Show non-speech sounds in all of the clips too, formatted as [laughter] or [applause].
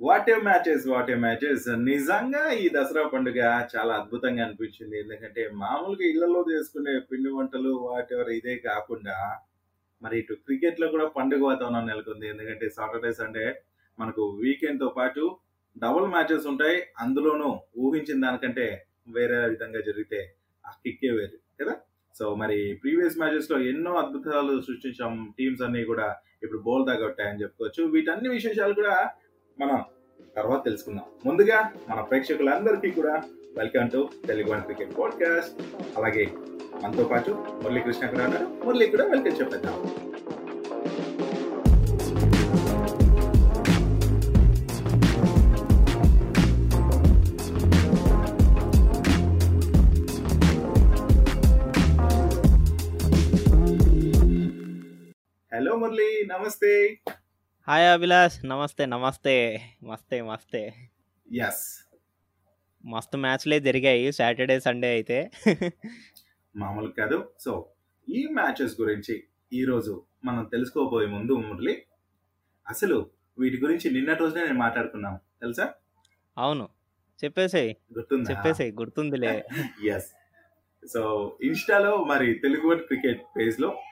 What a matches what a matches నిజంగా ఈ దసరా పండుగ చాలా అద్భుతంగా అనిపించింది. ఎందుకంటే మామూలుగా ఇళ్ళలో చేసుకునే పిండి వంటలు వాట్ ఎవర్ ఇదే కాకుండా మరి ఇటు క్రికెట్లో కూడా పండుగ వాతావరణం నెలకొంది. ఎందుకంటే సాటర్డే సండే మనకు వీకెండ్తో పాటు డబుల్ మ్యాచెస్ ఉంటాయి. అందులోనూ ఊహించిన దానికంటే వేరే విధంగా జరిగితే ఆ కిక్కే వేరు కదా? సో మరి ప్రీవియస్ మ్యాచెస్లో ఎన్నో అద్భుతాలు సృష్టించాం. టీమ్స్ అన్నీ కూడా ఇప్పుడు బోల్ దాగొట్టాయని చెప్పుకోవచ్చు. వీటన్ని విశేషాలు కూడా మనం తర్వాత తెలుసుకుందాం. ముందుగా మన ప్రేక్షకులందరికీ కూడా welcome to Telugu one cricket podcast. అలాగే మనతో పాటు మురళీకృష్ణ కూడా ఉన్నారు. మురళి కూడా వెల్కమ్ చెప్పేద్దాం. హలో మురళి నమస్తే. హాయ్ అభిలాష్ నమస్తే నమస్తే మస్తే మస్తే. ఎస్ మస్తు మ్యాచ్లే జరిగాయి సాటర్డే సండే అయితే. మామూలు కాదు. సో ఈ మ్యాచెస్ గురించి ఈ రోజు మనం తెలుసుకోబోయే ముందు మురళి అసలు వీటి గురించి నిన్నటి రోజునే నేను మాట్లాడుకున్నాం. తెలుసా? అవును. చెప్పేసేయ్. గుర్తుందా? చెప్పేసేయ్ గుర్తుందిలే. [laughs] ఎస్ సో ఇన్స్టాలో మరి తెలుగు క్రికెట్ పేజ్లో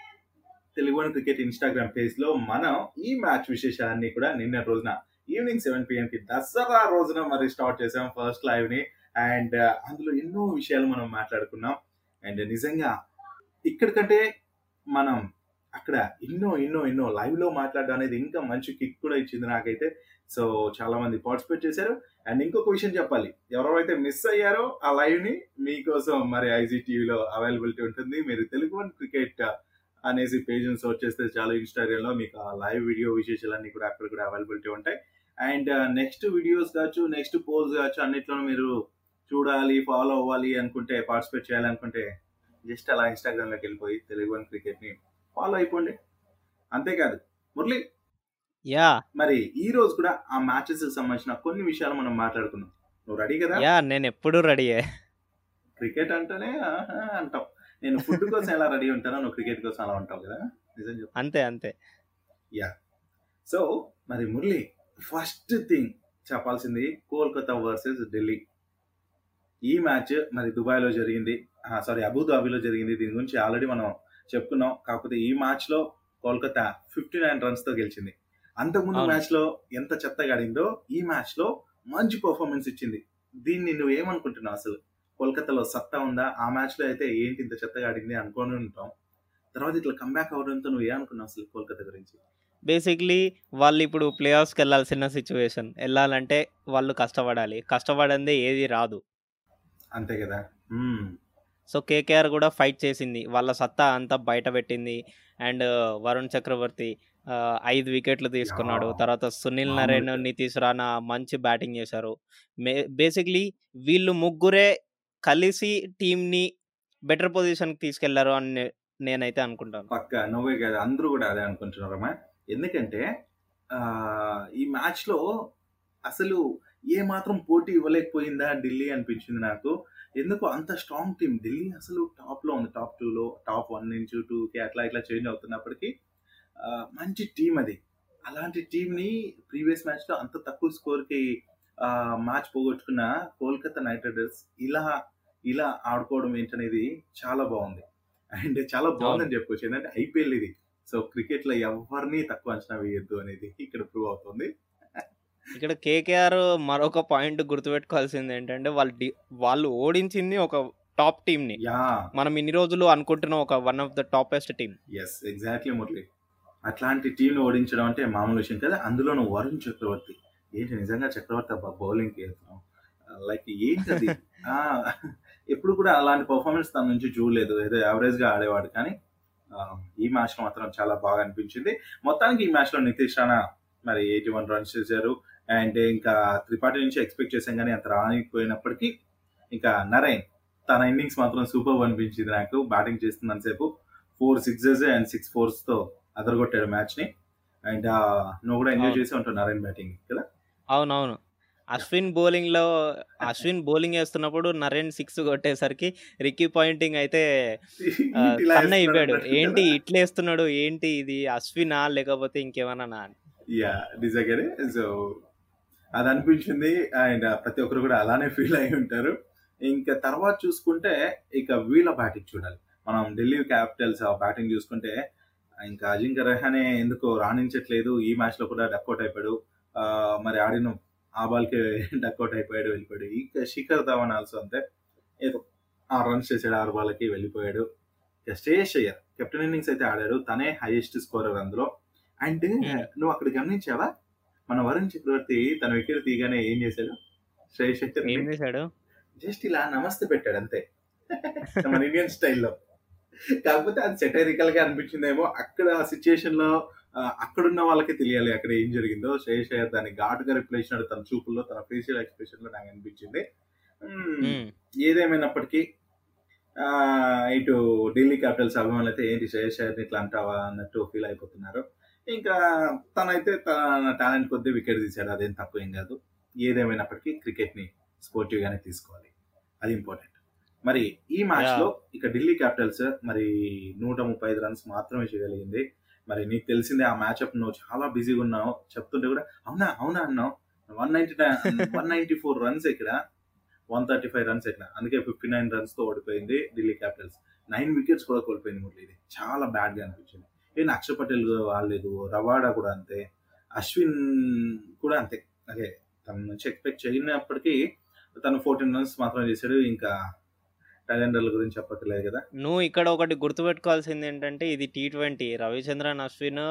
తెలుగు వన్ క్రికెట్ ఇన్స్టాగ్రామ్ పేజ్లో మనం ఈ మ్యాచ్ విశేషాలన్నీ కూడా నిన్న రోజున ఈవినింగ్ సెవెన్ పిఎం కి దసరా రోజున మరి స్టార్ట్ చేసాం ఫస్ట్ లైవ్ని అండ్ అందులో ఎన్నో విషయాలు మనం మాట్లాడుకున్నాం. అండ్ నిజంగా ఇక్కడికంటే మనం అక్కడ ఎన్నో ఎన్నో ఎన్నో లైవ్లో మాట్లాడడం అనేది ఇంకా మంచి కిక్ కూడా ఇచ్చింది నాకైతే. సో చాలా మంది పార్టిసిపేట్ చేశారు. అండ్ ఇంకొక విషయం చెప్పాలి. ఎవరెవరైతే మిస్ అయ్యారో ఆ లైవ్ని మీకోసం మరి ఐజీ టీవీలో అవైలబిలిటీ ఉంటుంది. మీరు తెలుగు వన్ క్రికెట్ అనేసి పేజ్ సర్చ్ చేస్తే చాలా ఇన్స్టాగ్రామ్లో మీకు ఆ లైవ్ వీడియో విశేషాలన్నీ కూడా అక్కడ కూడా అవైలబిలిటీ ఉంటాయి. అండ్ నెక్స్ట్ వీడియోస్ కావచ్చు నెక్స్ట్ పోల్స్ కావచ్చు అన్నిట్లో మీరు చూడాలి ఫాలో అవ్వాలి అనుకుంటే పార్టిసిపేట్ చేయాలనుకుంటే జస్ట్ అలా ఇన్స్టాగ్రామ్లోకి వెళ్ళిపోయి తెలుగు వన్ క్రికెట్ని ఫాలో అయిపోండి. అంతేకాదు మురళి. యా మరి ఈ రోజు కూడా ఆ మ్యాచెస్ సంబంధించిన కొన్ని విషయాలు మనం మాట్లాడుకుందాం. నువ్వు రెడీ కదా? యా నేను ఎప్పుడు రెడీయే క్రికెట్ అంటేనే అంటావు నేను ఫుడ్ కోసం ఎలా రెడీ ఉంటానో నువ్వు క్రికెట్ కోసం అలా ఉంటావు కదా? నిజం చెప్పు. అంతే అంతే. సో మరి మురళి ఫస్ట్ థింగ్ చెప్పాల్సింది కోల్కతా వర్సెస్ ఢిల్లీ. ఈ మ్యాచ్ మరి దుబాయ్లో జరిగింది. సారీ అబుదాబిలో జరిగింది. దీని గురించి ఆల్రెడీ మనం చెప్పుకున్నాం. కాకపోతే ఈ మ్యాచ్లో కోల్కతా ఫిఫ్టీ నైన్ రన్స్తో గెలిచింది. అంతకుముందు అవును. మ్యాచ్లో ఎంత చెత్తగా ఆడిందో ఈ మ్యాచ్లో మంచి పర్ఫార్మెన్స్ ఇచ్చింది. దీన్ని నువ్వు ఏమనుకుంటున్నావు అసలు? కోల్కతాలో సత్తా ఉందా? ఆ మ్యాచ్లో అయితే ఏంటి ఇంత చెత్తగా ఆడింది అనుకొని ఉంటాం. తర్వాత ఇట్లా కంబ్యాక్ అవడంతో నువ్వు ఏమనుకున్నావు అసలు కోల్కతా గురించి? బేసిక్లీ వాళ్ళు ఇప్పుడు ప్లే ఆఫ్స్కి వెళ్ళాల్సిన సిచ్యువేషన్ వెళ్ళాలంటే వాళ్ళు కష్టపడాలి. కష్టపడందే ఏది రాదు. అంతే కదా. సో కేకేఆర్ కూడా ఫైట్ చేసింది. వాళ్ళ సత్తా అంతా బయట పెట్టింది. అండ్ వరుణ్ చక్రవర్తి ఆ, ఐదు వికెట్లు తీసుకున్నాడు. తర్వాత సునీల్ నరేన్. నితీష్ రాణా మంచి బ్యాటింగ్ చేశారు. బేసిక్లీ వీళ్ళు ముగ్గురే కలిసి టీంని బెటర్ పొజిషన్కి తీసుకెళ్ళారు అని నేనైతే అనుకుంటాను. పక్క నువ్వే కదా అందరూ కూడా అదే అనుకుంటున్నారమ్మా. ఎందుకంటే ఈ మ్యాచ్లో అసలు ఏ మాత్రం పోటీ ఇవ్వలేకపోయిందా ఢిల్లీ అనిపించింది నాకు. ఎందుకు అంత స్ట్రాంగ్ టీం ఢిల్లీ అసలు టాప్లో ఉంది. టాప్ టూలో టాప్ వన్ నుంచి టూకి అట్లా ఇట్లా చేంజ్ అవుతున్నప్పటికీ మంచి టీం అది. అలాంటి టీంని ప్రీవియస్ మ్యాచ్లో అంత తక్కువ స్కోర్కి మ్యాచ్ పోగొట్టుకున్న కోల్కతా నైట్ రైడర్స్ ఇలా ఇలా ఆడుకోవడం ఏంటనేది చాలా బాగుంది. అండ్ చాలా బాగుందని చెప్పుకోవచ్చు. ఏంటంటే ఐపీఎల్ ఇది. సో క్రికెట్లో ఎవరిని తక్కువ అంచనా వేయొద్దు అనేది ఇక్కడ ప్రూవ్ అవుతుంది. ఇక్కడ కేకేఆర్ మరొక పాయింట్ గుర్తుపెట్టుకోవాల్సింది ఏంటంటే వాళ్ళు వాళ్ళు ఓడించింది ఒక టాప్ టీంని యా. మనం ఇన్ని రోజులు అనుకుంటున్న ఒక one of the toppest team yes exactly Murali. అట్లాంటి టీంను ఓడించడం అంటే మామూలు విషయం కదా. అందులోనూ వరుణ్ చక్రవర్తి. ఏంటి నిజంగా చక్రవర్తి అబ్బా బౌలింగ్ లైక్ ఏంటది? ఆ, ఎప్పుడు కూడా అలాంటి పర్ఫార్మెన్స్ తన నుంచి చూడలేదు. ఏదో యావరేజ్గా ఆడేవాడు. కానీ ఈ మ్యాచ్లో మాత్రం చాలా బాగా అనిపించింది. మొత్తానికి ఈ మ్యాచ్లో నితీష్ రాణా మరి ఎయిటీ వన్ రన్స్ చేశారు. అండ్ ఇంకా త్రిపాఠి నుంచి ఎక్స్పెక్ట్ చేశాం కానీ అంత రానిపోయినప్పటికీ ఇంకా నరైన్ తన ఇన్నింగ్స్ మాత్రం సూపర్ అనిపించింది నాకు. బ్యాటింగ్ చేస్తున్నంతసేపు ఫోర్ సిక్సెస్ అండ్ సిక్స్ ఫోర్స్తో అదరగొట్టాడు మ్యాచ్ని. అండ్ నువ్వు కూడా ఎంజాయ్. చేసి ఉంటావు నరైన్ బ్యాటింగ్ కదా? అవునవును. అశ్విన్ బౌలింగ్లో అశ్విన్ బౌలింగ్ వేస్తున్నప్పుడు నరేన్ సిక్స్ కొట్టేసరికి రిక్కీ పాయింటింగ్ అయితే [laughs] ఆ, కన్న వేస్తున్నాడు ఏంటి కదా. ఇట్లా వేస్తున్నాడు? ఏంటి ఇది? అశ్వినా లేకపోతే ఇంకేమన్నా యా నిజంగానే. సో అది అనిపించింది. అండ్ ప్రతి ఒక్కరు కూడా అలానే ఫీల్ అయి ఉంటారు. ఇంకా తర్వాత చూసుకుంటే ఇక వీళ్ళ బ్యాటింగ్ చూడాలి. మనం ఢిల్లీ క్యాపిటల్స్ బ్యాటింగ్ చూసుకుంటే ఇంకా అజింక్య రహానే ఎందుకో రాణించట్లేదు. ఈ మ్యాచ్లో కూడా డక్అవుట్ అయిపోయాడు. ఆ, మరి ఆడిన ఆ బాల్కి డక్అవుట్ [laughs] అయిపోయాడు వెళ్ళిపోయాడు. ఇంకా శిఖర్ ధవన్ ఆల్సో అంతే. ఏదో ఆ రన్స్ చేసాడు ఆరు బాల్కి వెళ్ళిపోయాడు. ఇక శ్రేయస్ అయ్యర్ కెప్టెన్ ఇన్నింగ్స్ అయితే ఆడాడు. తనే హైయెస్ట్ స్కోరర్ అందులో. And Hmm. నువ్వు అక్కడ గమనించావా? మన వరుణ్ చక్రవర్తి తన వికెట్ తీయగానే ఏం చేశాడు? శ్రేయస్ అయ్యర్ ఏం చేశాడు? జస్ట్ ఇలా నమస్తే పెట్టాడు అంతే. [laughs] మన ఇండియన్ స్టైల్లో కాకపోతే అది సెటైరికల్గా అనిపించిందేమో అక్కడ ఆ సిచ్యుయేషన్లో అక్కడున్న వాళ్ళకి తెలియాలి అక్కడ ఏం జరిగిందో. శ్రేయస్ అయ్యర్ దాన్ని ఘాటుగా రిప్లై ఇచ్చినాడు తన చూపుల్లో తన ఫేషియల్ ఎక్స్ప్రెషన్లో నాకు అనిపించింది. ఏదేమైనప్పటికీ ఇటు ఢిల్లీ క్యాపిటల్స్ అభిమానులు అయితే ఏంటి శ్రేయస్ అయ్యర్ని ఇట్లా అంటావా అన్నట్టు ఫీల్ అయిపోతున్నారు. ఇంకా తనైతే తన టాలెంట్ కొద్దీ వికెట్ తీశాడు. అదేం తప్పు ఏం కాదు. ఏదేమైనప్పటికీ క్రికెట్ని స్పోర్టివ్ గానే తీసుకోవాలి. అది ఇంపార్టెంట్ మరి ఈ మ్యాచ్లో ఇక ఢిల్లీ క్యాపిటల్స్ మరి నూట ముప్పై ఐదు రన్స్ మాత్రమే చేయగలిగింది. మరి నీకు తెలిసిందే ఆ మ్యాచ్అప్ నువ్వు చాలా బిజీగా ఉన్నావు. చెప్తుంటే కూడా అవునా అవునా అన్నావు. One ninety one ninety four runs ఇక్కడ వన్ థర్టీ ఫైవ్ రన్స్ ఎక్కడ అందుకే ఫిఫ్టీ నైన్ రన్స్తో ఓడిపోయింది ఢిల్లీ క్యాపిటల్స్. నైన్ వికెట్స్ కూడా కోల్పోయింది మురళి ఇది. చాలా బ్యాడ్గా అనిపించింది. ఈవెన్ అక్షర్ పటేల్ ఆడలేదు రవాడా కూడా అంతే. అశ్విన్ కూడా అంతే. అదే తన నుంచి ఎక్స్పెక్ట్ చేయనప్పటికీ తను ఫోర్టీన్ రన్స్ మాత్రం చేశాడు. ఇంకా టాలెండర్ల గురించి చెప్పట్లేదు కదా? నువ్వు ఇక్కడ ఒకటి గుర్తుపెట్టుకోవాల్సింది ఏంటంటే ఇది T twenty Ravichandran Ashwin.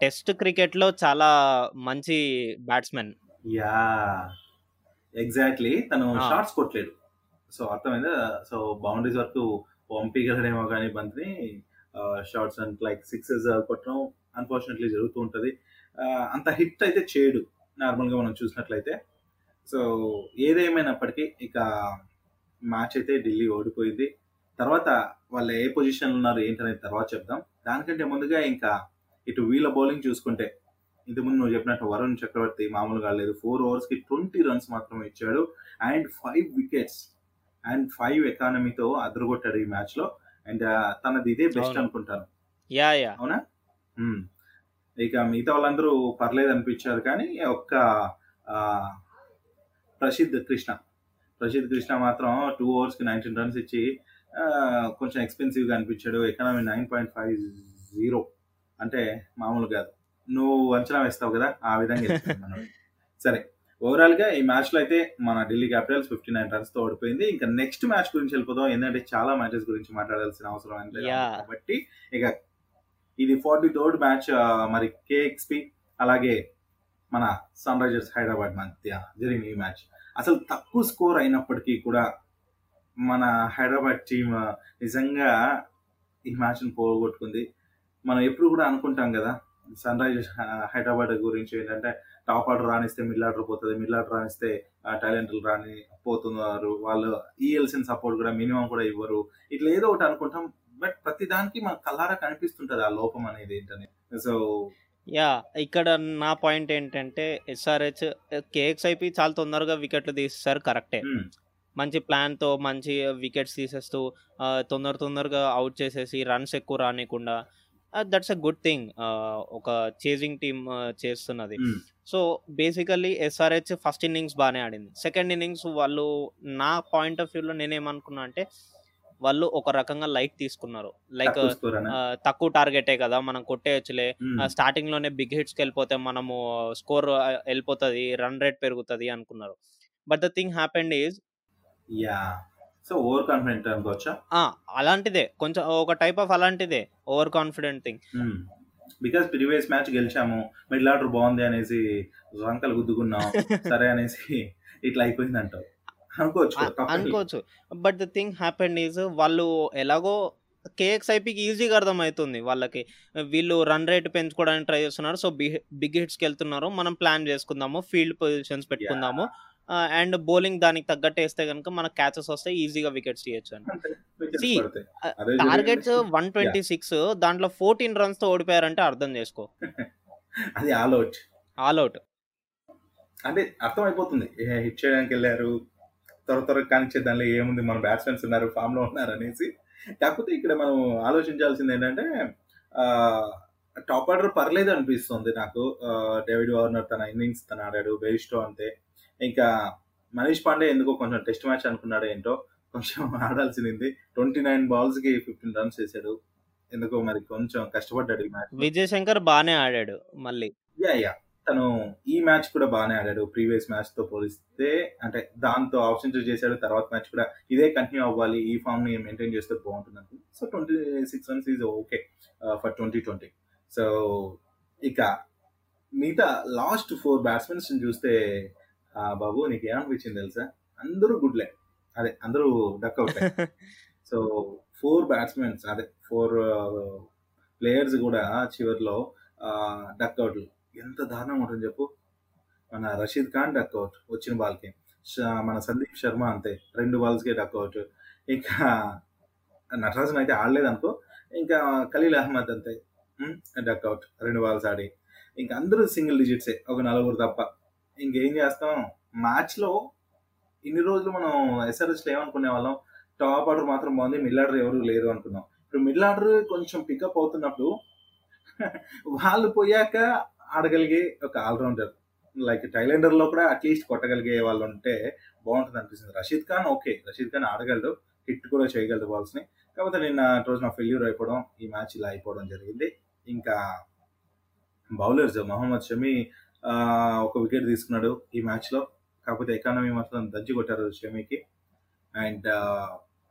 Test క్రికెట్లో చాలా మంచి బ్యాట్స్మెన్. యా. ఎగ్జాక్ట్లీ తను. షార్ట్స్ కొట్టలేడు సో అర్థమైందా? సో బౌండరీస్ వరకు పంపించగలడేమో కానీ బంతిని షార్ట్స్ అండ్ లైక్ సిక్సెస్ కొట్టడం అన్ఫార్చునేట్లీ జరుగుతూ ఉంటుంది. అంత హిట్ అయితే చేయడు నార్మల్గా మనం చూసినట్లయితే. సో ఏదేమైనప్పటికీ ఇక మ్యాచ్ అయితే ఢిల్లీ ఓడిపోయింది. తర్వాత వాళ్ళు ఏ పొజిషన్ ఉన్నారు ఏంటనేది తర్వాత చెప్దాం. దానికంటే ముందుగా ఇంకా ఇటు వీళ్ళ బౌలింగ్ చూసుకుంటే ఇంతకుముందు నువ్వు చెప్పినట్టు వరుణ్ చక్రవర్తి మామూలుగా లేదు. ఫోర్ ఓవర్స్కి ట్వంటీ రన్స్ మాత్రమే ఇచ్చాడు. And five wickets and five ఎకానమీతో అదరగొట్టాడు ఈ మ్యాచ్లో అండ్ తనది ఇదే బెస్ట్. అనుకుంటాను. Yeah yeah. అవునా. ఇక మిగతా వాళ్ళందరూ పర్లేదు అనిపించారు కానీ ఒక్క ప్రసిద్ధ్ కృష్ణ. ప్రసిద్ధ్ కృష్ణ మాత్రం టూ ఓవర్స్కి నైన్టీన్ రన్స్ ఇచ్చి కొంచెం ఎక్స్పెన్సివ్గా అనిపించాడు. Economy nine point five zero అంటే మామూలు కాదు. నువ్వు అంచనా వేస్తావు కదా ఆ విధంగా మనోడు. [laughs] సరే ఓవరాల్గా ఈ మ్యాచ్లో అయితే మన ఢిల్లీ క్యాపిటల్స్ ఫిఫ్టీ నైన్ రన్స్తో ఓడిపోయింది. ఇంకా నెక్స్ట్ మ్యాచ్ గురించి వెళ్ళిపోదాం. ఎందుకంటే చాలా మ్యాచెస్ గురించి మాట్లాడాల్సిన అవసరం Yeah. కాబట్టి ఇక ఇది ఫార్టీ థర్డ్ మ్యాచ్ మరి కేఎక్స్పి అలాగే మన సన్ రైజర్స్ హైదరాబాద్ మధ్య జరిగిన ఈ మ్యాచ్ అసలు తక్కువ స్కోర్ అయినప్పటికీ కూడా మన హైదరాబాద్ టీం నిజంగా ఈ మ్యాచ్ను పోగొట్టుకుంది. మనం ఎప్పుడు కూడా అనుకుంటాం కదా సన్ రైజర్స్ హైదరాబాద్ గురించి ఏంటంటే టాప్ ఆర్డర్ రాణిస్తే మిడిల్ ఆర్డర్ పోతుంది మిడిల్ ఆర్డర్ రాణిస్తే టాలెంట్లు రాని పోతున్నారు. వాళ్ళు ఇవ్వాల్సిన సపోర్ట్ కూడా మినిమం కూడా ఇవ్వరు. ఇట్లా ఏదో ఒకటి అనుకుంటాం. బట్ ప్రతి దానికి మన కల్లారా కనిపిస్తుంటుంది ఆ లోపం అనేది ఏంటని సో యా ఇక్కడ నా పాయింట్ ఏంటంటే ఎస్ఆర్హెచ్ కేఎక్స్ఐపి చాలా తొందరగా వికెట్లు తీసేసారు కరెక్టే. మంచి ప్లాన్తో మంచి వికెట్స్ తీసేస్తూ తొందర తొందరగా అవుట్ చేసేసి రన్స్ ఎక్కువ రానికుండా దట్స్ ఎ గుడ్ థింగ్ ఒక చేజింగ్ టీమ్ చేస్తున్నది. So basically SRH first innings బాగానే ఆడింది. సెకండ్ ఇన్నింగ్స్ వాళ్ళు నా పాయింట్ ఆఫ్ వ్యూలో నేనేమనుకున్నా అంటే వాళ్ళు ఒక రకంగా లైట్ తీసుకున్నారు. లైక్ తక్కువ టార్గెటే కదా మనం కొట్టేయచ్చులే. స్టార్టింగ్లోనే బిగ్ హిట్స్కి వెళ్ళిపోతే మనము స్కోర్ వెళ్ళిపోతుంది రన్ రేట్ పెరుగుతుంది అనుకున్నారు. But the thing happened is yeah. So over confident అనుకోవచ్చా? అలాంటిదే. కొంచెం ఒక టైప్ ఆఫ్ అలాంటిదే over confident thing. Because previous match గెలిచాము middle order బాగుంది అనేసి రంకలు గుద్దుకున్నాం [laughs] సరే అనేసి ఇట్లా అయిపోయింది అంటావు అనుకోవచ్చు కూడా, but the thing happened is వాళ్ళు ఎలాగో కేఎక్స్ఐపికి ఈజీగా అర్థమవుతుంది వాళ్ళకి. వీళ్ళు రన్ రేట్ పెంచుకోవడానికి ట్రై చేస్తున్నారు. సో బిగ్ హిట్స్కి వెళ్తున్నారు. మనం ప్లాన్ చేసుకుందాము ఫీల్డ్ పొజిషన్స్ పెట్టుకుందాము. అండ్ బౌలింగ్ దానికి తగ్గట్టు వేస్తే కనుక మనకు క్యాచెస్ వస్తే ఈజీగా వికెట్స్ తీయచ్చు అని. టార్గెట్స్. వన్ ట్వంటీ సిక్స్ దాంట్లో ఫోర్టీన్ రన్స్తో ఓడిపోయారంటే అర్థం చేసుకో. [laughs] అది ఆల్ అవుట్ ఆల్ అవుట్ అంటే అర్థం అయిపోతుంది హిట్ చేయడానికి వెళ్ళారు త్వర త్వరగా కానిచ్చే దానిలో ఏముంది? మన బ్యాట్స్మెన్స్ ఉన్నారు ఫామ్లో ఉన్నారు అనేసి. కాకపోతే ఇక్కడ మనం ఆలోచించాల్సింది ఏంటంటే టాప్ ఆర్డర్ పర్లేదు అనిపిస్తుంది నాకు. డేవిడ్ వార్నర్ తన ఇన్నింగ్స్ తను ఆడాడు బెయిస్టో అంతే. ఇంకా మనీష్ పాండే ఎందుకో కొంచెం టెస్ట్ మ్యాచ్ అనుకున్నాడు ఏంటో కొంచెం [laughs] ఆడాల్సింది. ట్వంటీ నైన్ బాల్స్కి ఫిఫ్టీన్ రన్స్ వేసాడు ఎందుకో మరి కొంచెం కష్టపడ్డాడు ఈ మ్యాచ్ విజయ్ శంకర్ బాగానే ఆడాడు మళ్ళీ. యా యా తను ఈ మ్యాచ్ కూడా బాగానే ఆడాడు. ప్రీవియస్ మ్యాచ్తో పోలిస్తే అంటే దాంతో సెంచరీ చేశాడు తర్వాత మ్యాచ్ కూడా ఇదే కంటిన్యూ అవ్వాలి ఈ ఫామ్ని మెయింటైన్ చేస్తే బాగుంటుంది so twenty six runs is okay for twenty twenty. So ఇక మిగతా లాస్ట్ ఫోర్ బ్యాట్స్మెన్స్ చూస్తే బాబు నీకు ఏమనిపించింది తెలుసా? అందరూ గుడ్లే అదే అందరూ duck out [laughs] so four batsmens అదే ఫోర్ ప్లేయర్స్ కూడా చివరిలో డక్ అవుట్లు. ఎంత దారుణంగా ఉంటుంది చెప్పు. మన రషీద్ ఖాన్ డక్ అవుట్ వచ్చిన బాల్కి మన సందీప్ శర్మ అంతే రెండు బాల్స్కే డక్ అవుట్ ఇంకా నటరాజన్ అయితే ఆడలేదు అనుకో ఇంకా ఖలీల్ అహ్మద్ అంతే డక్ అవుట్ రెండు బాల్స్ ఆడి. ఇంకా అందరూ సింగిల్ డిజిట్సే ఒక నలుగురు తప్ప. ఇంకేం చేస్తాం? మ్యాచ్లో ఇన్ని రోజులు మనం ఎస్ఆర్ఎస్లో ఏమనుకునే వాళ్ళం? టాప్ ఆర్డర్ మాత్రం బాగుంది మిడ్ ఆర్డర్ ఎవరు లేరు అనుకున్నాం. ఇప్పుడు మిడ్ ఆర్డర్ కొంచెం పికప్ అవుతున్నప్పుడు [laughs] వాళ్ళు పోయాక ఆడగలిగే ఒక ఆల్రౌండర్. లైక్ టైలెండర్లో కూడా అట్లీస్ట్ కొట్టగలిగే వాళ్ళు ఉంటే బాగుంటుంది అనిపిస్తుంది. రషీద్ ఖాన్ ఓకే రషీద్ ఖాన్ ఆడగలడు హిట్ కూడా చేయగలడు బాల్స్ని. కాకపోతే నిన్న రోజున ఫెయిల్యూర్ అయిపోవడం ఈ మ్యాచ్ ఇలా అయిపోవడం జరిగింది. ఇంకా బౌలర్స్ మహమ్మద్ షమీ ఒక వికెట్ తీసుకున్నాడు ఈ మ్యాచ్లో. కాకపోతే ఎకానమీ మాత్రం దంచి కొట్టారు షమీకి. అండ్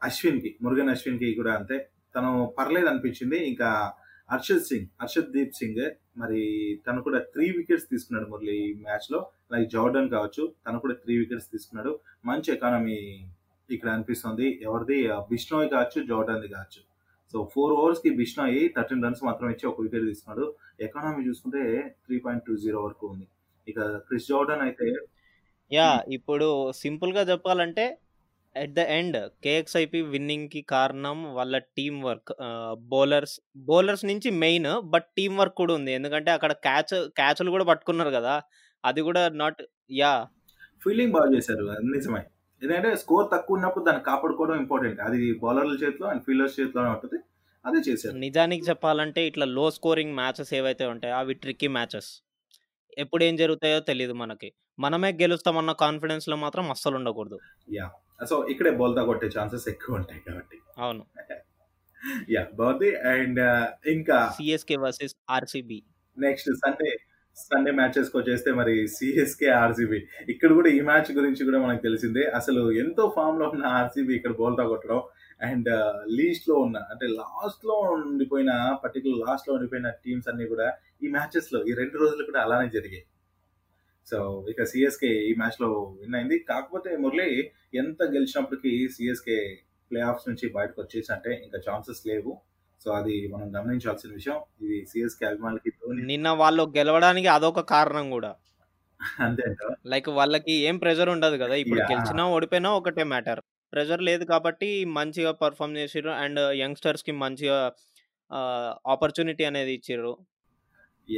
అశ్విన్కి మురుగన్ అశ్విన్కి కూడా అంతే. తను పర్లేదు అనిపించింది. ఇంకా అర్షద్ సింగ్ హర్షద్ దీప్ సింగ్ మరి తను కూడా త్రీ వికెట్స్ తీసుకున్నాడు మురళి ఈ మ్యాచ్లో. లైక్ జార్డన్ కావచ్చు తను కూడా త్రీ వికెట్స్ తీసుకున్నాడు. మంచి ఎకానమీ ఇక్కడ అనిపిస్తుంది. ఎవరిది? బిష్ణోయ్ బిష్నోయ్ కావచ్చు జార్డన్ది కావచ్చు. సో ఫోర్ ఓవర్స్కి బిష్నోయ్ థర్టీన్ రన్స్ మాత్రం ఇచ్చి ఒక వికెట్ తీసుకున్నాడు. ఎకానమీ చూసుకుంటే త్రీ పాయింట్ టూ జీరో వరకు ఉంది. ఇక క్రిస్ జార్డన్ అయితే యా ఇప్పుడు సింపుల్గా చెప్పాలంటే ఎట్ ద ఎండ్ కేఎక్స్ఐపి విన్నింగ్కి కారణం వాళ్ళ టీం వర్క్. బౌలర్స్ బౌలర్స్ నుంచి మెయిన్ బట్ టీం వర్క్ కూడా ఉంది. ఎందుకంటే అక్కడ క్యాచ్ క్యాచ్లు కూడా పట్టుకున్నారు కదా. అది కూడా నాట్ యా. ఫీల్డింగ్ బాగా చేశారు నిజమే. ఎందుకంటే స్కోర్ తక్కువ ఉన్నప్పుడు దాన్ని కాపాడుకోవడం ఇంపార్టెంట్. అది బౌలర్ల చేతిలో అండ్ ఫీల్డర్స్ చేతిలోనే ఉంటుంది అదే చేశారు. నిజానికి చెప్పాలంటే ఇట్లా లో స్కోరింగ్ మ్యాచెస్ ఏవైతే ఉంటాయో అవి ట్రిక్కీ మ్యాచెస్. ఎప్పుడు ఏం జరుగుతాయో తెలియదు మనకి. మనమే గెలుస్తామన్న కాన్ఫిడెన్స్లో మాత్రం అస్సలు ఉండకూడదు యా సో ఇక్కడే బోల్తా కొట్టే ఛాన్సెస్ ఎక్కువ ఉంటాయి కాబట్టి. అవును. [laughs] యా బాగుంది అండ్ ఇంకా CSK versus RCB. Next Sunday Sunday మ్యాచెస్కి వచ్చేస్తే మరి సిఎస్కే ఆర్సీబీ. ఇక్కడ కూడా ఈ మ్యాచ్ గురించి కూడా మనకు తెలిసిందే. అసలు ఎంతో ఫామ్లో ఉన్న ఆర్సీబీ ఇక్కడ బోల్తా కొట్టడం. అండ్ లీస్ట్లో ఉన్న అంటే లాస్ట్లో ఉండిపోయిన పర్టికులర్ లాస్ట్లో ఉండిపోయిన టీమ్స్ అన్ని కూడా ఈ మ్యాచెస్లో ఈ రెండు రోజులు కూడా అలానే జరిగాయి. సో ఇక సిఎస్కే ఈ మ్యాచ్లో విన్ అయింది. కాకపోతే మురళి ఎంత గెలిచినప్పటికీ సిఎస్కే ప్లే ఆఫ్స్ నుంచి బయటకు వచ్చేసి అంటే ఇంకా ఛాన్సెస్ లేవు. సో అది మనం గమనించాల్సిన విషయం. ఇది సిఎస్కే అభిమానులకి నిన్న వాళ్ళు గెలవడానికి అదొక కారణం కూడా. అంతే? లైక్ వాళ్ళకి ఏం ప్రెజర్ ఉండదు కదా. ఇప్పుడు. గెలిచినా ఓడిపోయినా ఒకటే మ్యాటర్ ప్రెజర్ లేదు కాబట్టి మంచిగా పర్ఫామ్ చేసిర్రు. అండ్ యంగ్స్టర్స్కి మంచిగా ఆపర్చునిటీ అనేది ఇచ్చిర్రు.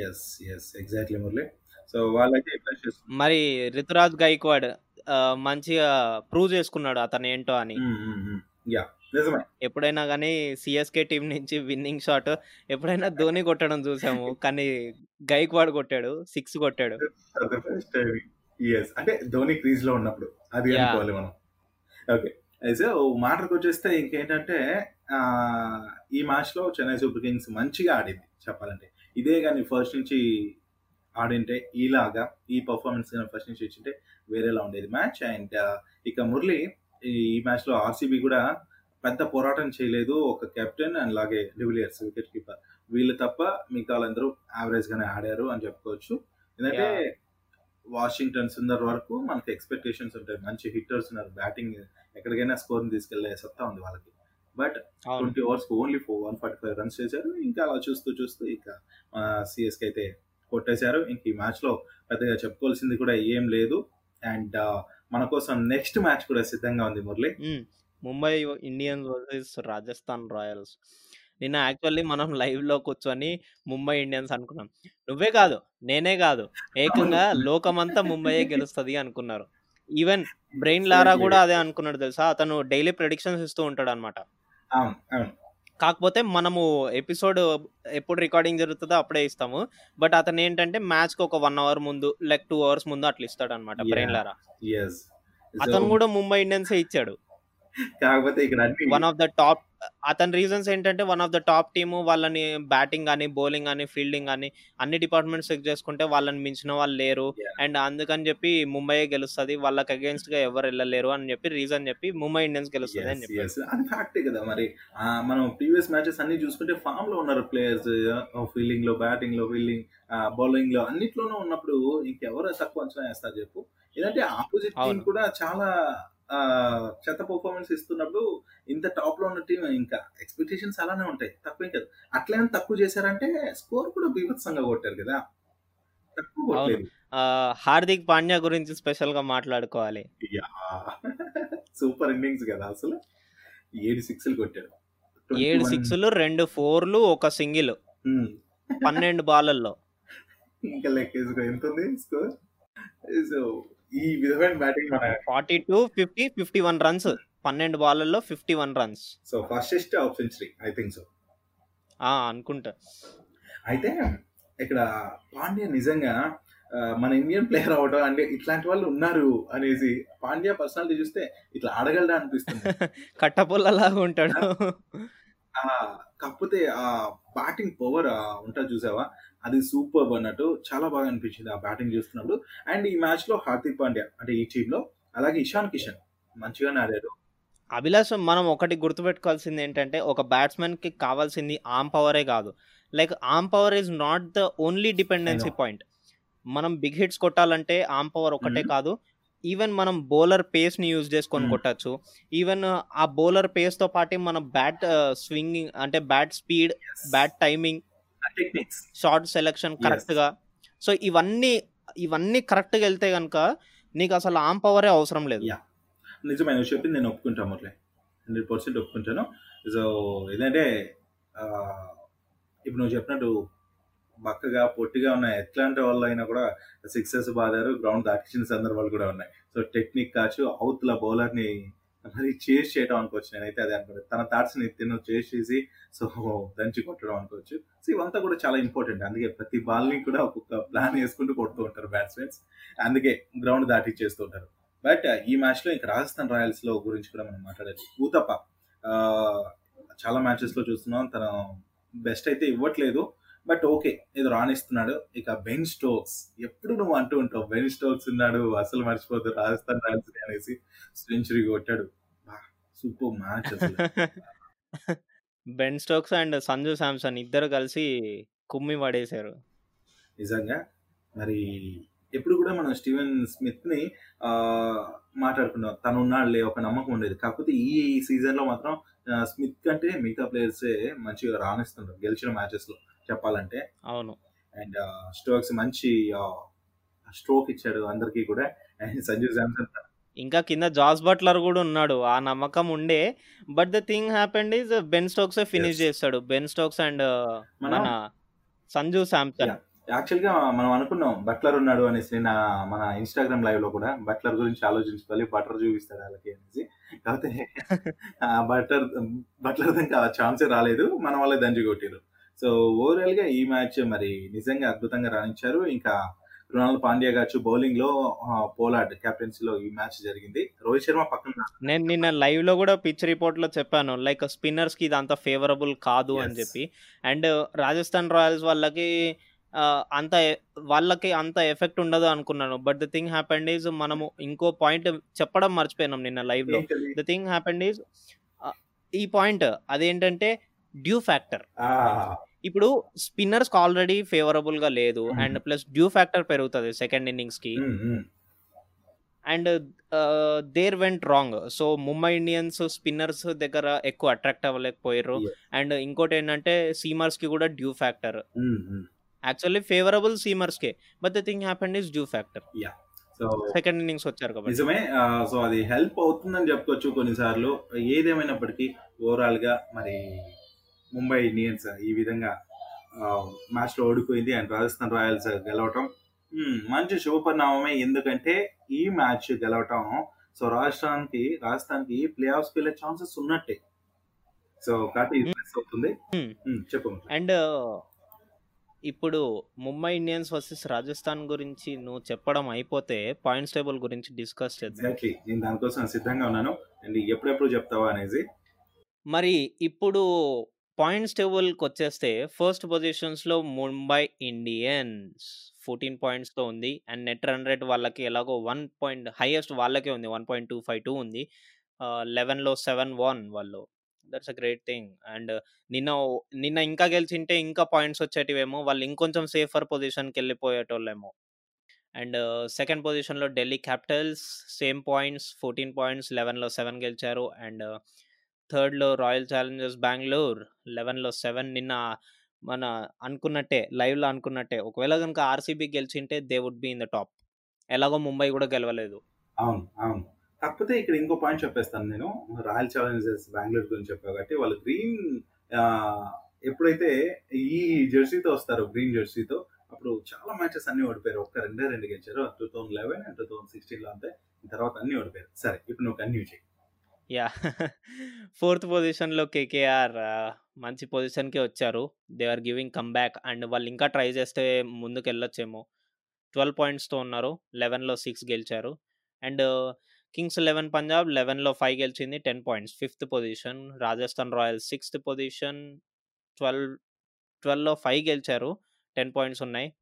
Yes yes exactly Murali. So చేస్తున్నారు? మరి రితురాజ్ గైక్వాడ్ మంచిగా ప్రూవ్ చేసుకున్నాడు అతను ఏంటో అని యా నిజమే. ఎప్పుడైనా కానీ సిఎస్కే టీం నుంచి విన్నింగ్ షాట్ ఎప్పుడైనా ధోని కొట్టడం చూసాము. [laughs] కానీ గైక్వాడ్ కొట్టాడు సిక్స్ కొట్టాడు. [laughs] అంటే ధోని క్రీజ్లో ఉన్నప్పుడు అది. అనుకోవాలి మనం. ఓకే అయితే మాటకు వచ్చేస్తే ఇంకేంటంటే ఈ మ్యాచ్లో చెన్నై సూపర్ కింగ్స్ మంచిగా ఆడింది చెప్పాలంటే. ఇదే కానీ ఫస్ట్ నుంచి ఆడింటే ఈలాగా ఈ పర్ఫార్మెన్స్ కానీ ఫస్ట్ నుంచి ఇచ్చింటే వేరేలా ఉండేది మ్యాచ్. అండ్ ఇక మురళి ఈ మ్యాచ్లో ఆర్సీబీ కూడా పెద్ద పోరాటం చేయలేదు. ఒక కెప్టెన్ అండ్ అలాగే డివిలియర్స్ వికెట్ కీపర్. వీళ్ళు తప్ప మిగతా వాళ్ళందరూ యావరేజ్గానే ఆడారు అని చెప్పుకోవచ్చు. ఎందుకంటే వాషింగ్టన్ సుందర్ వరకు మనకి ఎక్స్పెక్టేషన్స్ ఉంటాయి. మంచి హిట్టర్స్ ఉన్నారు. బ్యాటింగ్ ఎక్కడికైనా స్కోర్ తీసుకెళ్ళే సత్తా ఉంది వాళ్ళకి. But twenty overs only four one forty five runs చేశారు. ఇంకా అలా చూస్తూ చూస్తూ ఇక సిఎస్కి అయితే కొట్టేశారు. ఇంక ఈ మ్యాచ్లో పెద్దగా చెప్పుకోవాల్సింది కూడా ఏం లేదు. అండ్ మన కోసం నెక్స్ట్ మ్యాచ్ కూడా సిద్ధంగా ఉంది Murali. Mumbai Indians versus Rajasthan Royals. నిన్న యాక్చువల్లీ మనం లైవ్లో కూర్చొని ముంబై ఇండియన్స్ అనుకున్నాం. నువ్వే కాదు నేనే కాదు. ఏకంగా లోకమంతా ముంబైయే గెలుస్తుంది అనుకున్నారు. ఈవెన్ బ్రెయిన్ లారా కూడా అదే అనుకున్నాడు తెలుసా? అతను డైలీ ప్రెడిక్షన్స్ ఇస్తూ ఉంటాడు అనమాట అవును అవును. కాకపోతే మనము ఎపిసోడ్ ఎప్పుడు రికార్డింగ్ జరుగుతుందో అప్పుడే ఇస్తాము. బట్ అతను ఏంటంటే మ్యాచ్కి ఒక వన్ అవర్ ముందు లైక్ టూ అవర్స్ ముందు అట్లా ఇస్తాడు అనమాట. Brian Lara. అతను కూడా ముంబై ఇండియన్స్ ఇచ్చాడు. కాకపోతే ఇక్కడ అన్ని వన్ ఆఫ్ ద టాప్ అతని రీజన్స్ ఏంటంటే one of the top team వాళ్ళని బ్యాటింగ్ కానీ బౌలింగ్ కానీ ఫీల్డింగ్ కానీ అన్ని డిపార్ట్మెంట్స్ చెక్ చేసుకుంటే వాళ్ళని మించిన వాళ్ళు లేరు. అండ్ అందుకని చెప్పి ముంబై గెలుస్తుంది వాళ్ళకి అగేన్స్ట్గా ఎవరు వెళ్ళలేరు అని చెప్పి రీజన్ చెప్పి ముంబై ఇండియన్స్ గెలుస్తుంది అని చెప్పి. అది ఫ్యాక్టే కదా మరి మనం ప్రీవియస్ మ్యాచెస్ అన్ని చూసుకుంటే ఫామ్లో ఉన్నారు ప్లేయర్స్ ఫీల్డింగ్లో బ్యాటింగ్లో ఫీల్డింగ్ బౌలింగ్లో అన్నిట్లోనూ ఉన్నప్పుడు ఇంకెవరు తక్కువ అంచనా వేస్తారు చెప్పు ఏంటంటే ఆపోజిట్ టీం. కూడా చాలా చెత్త పర్ఫార్మెన్స్ ఇస్తున్నప్పుడు ఇంత టాప్లో ఉన్న టీం ఇంకా ఎక్స్పెక్టేషన్స్ అలానే ఉంటాయి. తక్కువేం కదా. అట్లనే తక్కువ చేశారంటే స్కోర్ కూడా బీభత్సంగా కొట్టారు కదా. తక్కువ కొట్టలేదు. హార్దిక్ పాండ్యా గురించి స్పెషల్గా మాట్లాడుకోవాలి. యా. సూపర్ ఇన్నింగ్స్ కదా అసలు. ఏడు సిక్స్లు కొట్టాడు ఏడు 21 సిక్స్లు రెండు ఫోర్లు ఒక సింగిల్. పన్నెండు బాలల్లో ఇంకా లెక్కేసుకో ఎంత ఉంది? స్కోర్ సో ఈ విధమైన బ్యాటింగ్ మన forty two fifty fifty one runs పన్నెండు బాలల్లో fifty one runs so fastest of century I think so అనుకుంటా. అయితే ఇక్కడ పాండ్యా నిజంగా మన ఇండియన్ ప్లేయర్ అవడం అంటే ఇట్లాంటి వాళ్ళు ఉన్నారు అనేసి పాండ్యా పర్సనాలిటీ చూస్తే ఇట్లా ఆడగలడా అనిపిస్తుంది. [laughs] కట్టపుల్లలాగా ఉంటాడు. ఆ, కాకపోతే ఆ బ్యాటింగ్ పవర్ ఉంటుంది చూసావా? అది సూపర్ అన్నట్టు చాలా బాగా అనిపించింది ఆ బ్యాటింగ్ చూస్తున్నప్పుడు. అండ్ ఈ మ్యాచ్లో హార్దిక్ పాండ్యా అంటే ఈ టీమ్లో అలాగే ఇషాన్ కిషన్ మంచిగానే ఆడారు అభిలాష్ మనం ఒకటి గుర్తుపెట్టుకోవాల్సింది ఏంటంటే ఒక బ్యాట్స్మెన్కి కావాల్సింది ఆమ్ పవరే కాదు. Like arm power is not the only dependency. Point మనం బిగ్ హిట్స్ కొట్టాలంటే ఆమ్ పవర్ ఒకటే Mhm. కాదు. ఈవెన్ మనం బౌలర్ పేస్ని యూజ్ చేసుకొని Mhm. కొట్టచ్చు. ఈవెన్ ఆ బౌలర్ పేస్తో పాటు మన బ్యాట్ స్వింగింగ్ అంటే bat speed bat timing techniques shot selection. కరెక్ట్గా సో ఇవన్నీ ఇవన్నీ కరెక్ట్గా వెళ్తే కనుక నీకు అసలు ఆమ్ పవరే అవసరం లేదు. నిజమే నువ్వు చెప్పింది నేను ఒప్పుకుంటాను మొదలే హండ్రెడ్ పర్సెంట్ ఒప్పుకుంటాను. సో ఏంటంటే ఇప్పుడు నువ్వు చెప్పినట్టు బక్కగా పొట్టిగా ఉన్న ఎట్లాంటి వాళ్ళు అయినా కూడా సిక్సెస్ బాదారు గ్రౌండ్ దాటించిన సందర్భాలు కూడా ఉన్నాయి. సో టెక్నిక్ కాచు అవుతుల బౌలర్ని మరి చేసి చేయడం అనుకోవచ్చు. నేనైతే అదే అనుకోలేదు తన థాట్స్ని తిను చేసి చేసి సో దంచి కొట్టడం అనుకోవచ్చు. సో ఇవంతా కూడా చాలా ఇంపార్టెంట్ అందుకే ప్రతి బాల్ని కూడా ఒక్కొక్క ప్లాన్ వేసుకుంటూ కొడుతూ ఉంటారు బ్యాట్స్మెన్స్ అందుకే గ్రౌండ్ దాటి చేస్తూ ఉంటారు. బట్ uh, ఈ మ్యాచ్లో ఇంకా రాజస్థాన్ రాయల్స్లో గురించి కూడా మనం మాట్లాడాలి ఊతప్ప uh, చాలా మ్యాచెస్లో చూస్తున్నాం. తన బెస్ట్ అయితే ఇవ్వట్లేదు. బట్ ఓకే ఏదో రాణిస్తున్నాడు. ఇక బెన్ స్టోక్స్ ఎప్పుడు నువ్వు అంటూ ఉంటావు బెన్ స్టోక్స్ ఉన్నాడు అసలు మర్చిపోద్దు రాజస్థాన్ రాయల్స్ అనేసి సెంచరీ కొట్టాడు. Super match Ben Stokes and Sanju Samson ఇద్దరు కలిసి కుమ్మి పడేశారు. నిజంగా? మరి ఎప్పుడు కూడా మనం స్టీవెన్ స్మిత్ని మాట్లాడుకున్నాం తను ఉన్నాడులే ఒక నమ్మకం ఉండేది. కాకపోతే ఈ సీజన్లో మాత్రం స్మిత్ కంటే మిగతా ప్లేయర్స్ మంచిగా రాణిస్తున్నారు గెలిచిన మ్యాచెస్లో చెప్పాలంటే. అవును. అండ్ స్టోక్స్ మంచి స్ట్రోక్ ఇచ్చాడు అందరికీ కూడా. అండ్ సంజు శాంసన్. ఇంకా కింద జాస్ బట్లర్ కూడా ఉన్నాడు ఆ నమ్మకం ఉండే. But the thing happened is Ben Stokes finish. చేస్తాడు. బెన్ స్టోక్స్ అండ్ మన సంజు శాంసన్. యాక్చువల్గా మనం అనుకున్నాం బట్లర్ ఉన్నాడు అనేసి నిన్న మన ఇన్స్టాగ్రామ్ లైవ్లో కూడా బట్లర్ గురించి ఆలోచించుకోవాలి బట్లర్ చూపిస్తాడు వాళ్ళకి అనేసి. కాకపోతే బట్లర్ బట్లర్ ఇంకా ఛాన్సే రాలేదు మన వాళ్ళే దంచి కొట్టారు సో ఓవరాల్గా ఈ మ్యాచ్ మరి నిజంగా అద్భుతంగా రాణించారు. ఇంకా కృణాల్ పాండ్యా కావచ్చు బౌలింగ్లో పోలార్డ్ కెప్టెన్సీ లో ఈ మ్యాచ్ జరిగింది. రోహిత్ శర్మ పక్కన నేను నిన్న లైవ్లో కూడా పిచ్ రిపోర్ట్లో చెప్పాను లైక్ స్పిన్నర్స్కి ఇది అంత ఫేవరబుల్ కాదు అని. చెప్పి. అండ్ రాజస్థాన్ రాయల్స్ వాళ్ళకి అంత ఎ- వాళ్ళకి అంత ఎఫెక్ట్ ఉండదు అనుకున్నాను but the thing happened is మనము ఇంకో పాయింట్ చెప్పడం మర్చిపోయినాం నిన్న లైవ్లో ఏంటది? ద థింగ్ హ్యాపెండ్ ఈజ్ ఈ పాయింట్ అదేంటంటే డ్యూ ఫ్యాక్టర్ ఇప్పుడు స్పిన్నర్స్ ఆల్రెడీ ఫేవరబుల్గా లేదు. అండ్ ప్లస్ డ్యూ ఫ్యాక్టర్ పెరుగుతుంది second ఇన్నింగ్స్కి. And there went wrong so Mumbai Indians spinners దగ్గర ఎక్కువ అట్రాక్ట్ అవ్వలేకపోయారు. అండ్ ఇంకోటి ఏంటంటే సీమర్స్కి కూడా dew factor. Actually favourable seamers K but the thing happened is dew factor. So second innings వచ్చారు కాబట్టి. నిజమే. సో అది హెల్ప్ అవుతుందని చెప్పుకోవచ్చు కొన్నిసార్లు. ఏదేమైనప్పటికీ ఓవరాల్గా మరి ముంబై ఇండియన్స్ ఈ విధంగా మ్యాచ్లో ఓడిపోయింది అండ్ రాజస్థాన్ రాయల్స్ గెలవటం మంచి శుభపరిణామమే. ఎందుకంటే ఈ మ్యాచ్ గెలవటం సో రాజస్థాన్కి రాజస్థాన్కి ప్లే ఆఫ్స్ వెళ్ళే ఛాన్సెస్ ఉన్నట్టే. సో కాబట్టి అవుతుంది. చెప్పు అండ్ ఇప్పుడు ముంబై ఇండియన్స్ వర్సెస్ రాజస్థాన్ గురించి నువ్వు చెప్పడం అయిపోతే పాయింట్స్ టేబుల్ గురించి డిస్కస్ చేద్దాం. నేను దానికోసం సిద్ధంగా ఉన్నాను. అండ్ ఎప్పుడెప్పుడు చెప్తావా అనేసి? మరి ఇప్పుడు పాయింట్స్ టేబుల్కి వచ్చేస్తే ఫస్ట్ పొజిషన్స్లో ముంబై ఇండియన్స్ ఫోర్టీన్ పాయింట్స్తో ఉంది. అండ్ నెట్ రన్ రేట్ వాళ్ళకి ఎలాగో వన్ పాయింట్ హైయెస్ట్ వాళ్ళకే ఉంది. One point two five two ఉంది. లెవెన్లో సెవెన్ వన్ వాళ్ళు. That's a great thing and నిన్న నిన్న ఇంకా గెలిచింటే ఇంకా పాయింట్స్ వచ్చేటివేమో వాళ్ళు ఇంకొంచెం సేఫర్ పొజిషన్కి వెళ్ళిపోయేటోళ్ళేమో అండ్ సెకండ్ పొజిషన్లో Delhi Capitals same points fourteen points లెవెన్లో seven గెలిచారు. అండ్ థర్డ్లో రాయల్ ఛాలెంజర్స్ బెంగళూరు లెవెన్లో సెవెన్ నిన్న మన అనుకున్నట్టే లైవ్లో అనుకున్నట్టే. ఒకవేళ కనుక RCB గెలిచింటే they would be in the top ఎలాగో ముంబై కూడా గెలవలేదు. అవును అవును. కాకపోతే ఇక్కడ ఇంకో పాయింట్ చెప్పేస్తాను నేను. రాయల్ ఛాలెంజర్స్ బెంగళూరు గురించి చెప్పా కాబట్టి వాళ్ళు గ్రీన్ ఎప్పుడైతే ఈ జెర్సీతో వస్తారు గ్రీన్ జెర్సీతో అప్పుడు చాలా మ్యాచెస్ అన్ని ఓడిపోయారు. ఒక్క రెండే రెండు గెలిచారు. Two thousand eleven and two thousand సిక్స్టీన్లో అంతే. తర్వాత అన్ని ఓడిపోయారు. సరే ఇప్పుడు నువ్వు కన్యూ చేయి యా. ఫోర్త్ పొజిషన్లో కేకేఆర్ మంచి పొజిషన్కే వచ్చారు. They are giving come back and వాళ్ళు ఇంకా ట్రై చేస్తే ముందుకు వెళ్ళొచ్చేమో ట్వెల్వ్ పాయింట్స్తో ఉన్నారు. లెవెన్లో సిక్స్ గెలిచారు. అండ్ కింగ్స్ లెవెన్ పంజాబ్ లెవెన్లో ఫైవ్ గెలిచింది ten points. Fifth position Rajasthan Royals sixth position twelve ట్వెల్వ్లో five గెలిచారు టెన్ పాయింట్స్ ఉన్నాయి.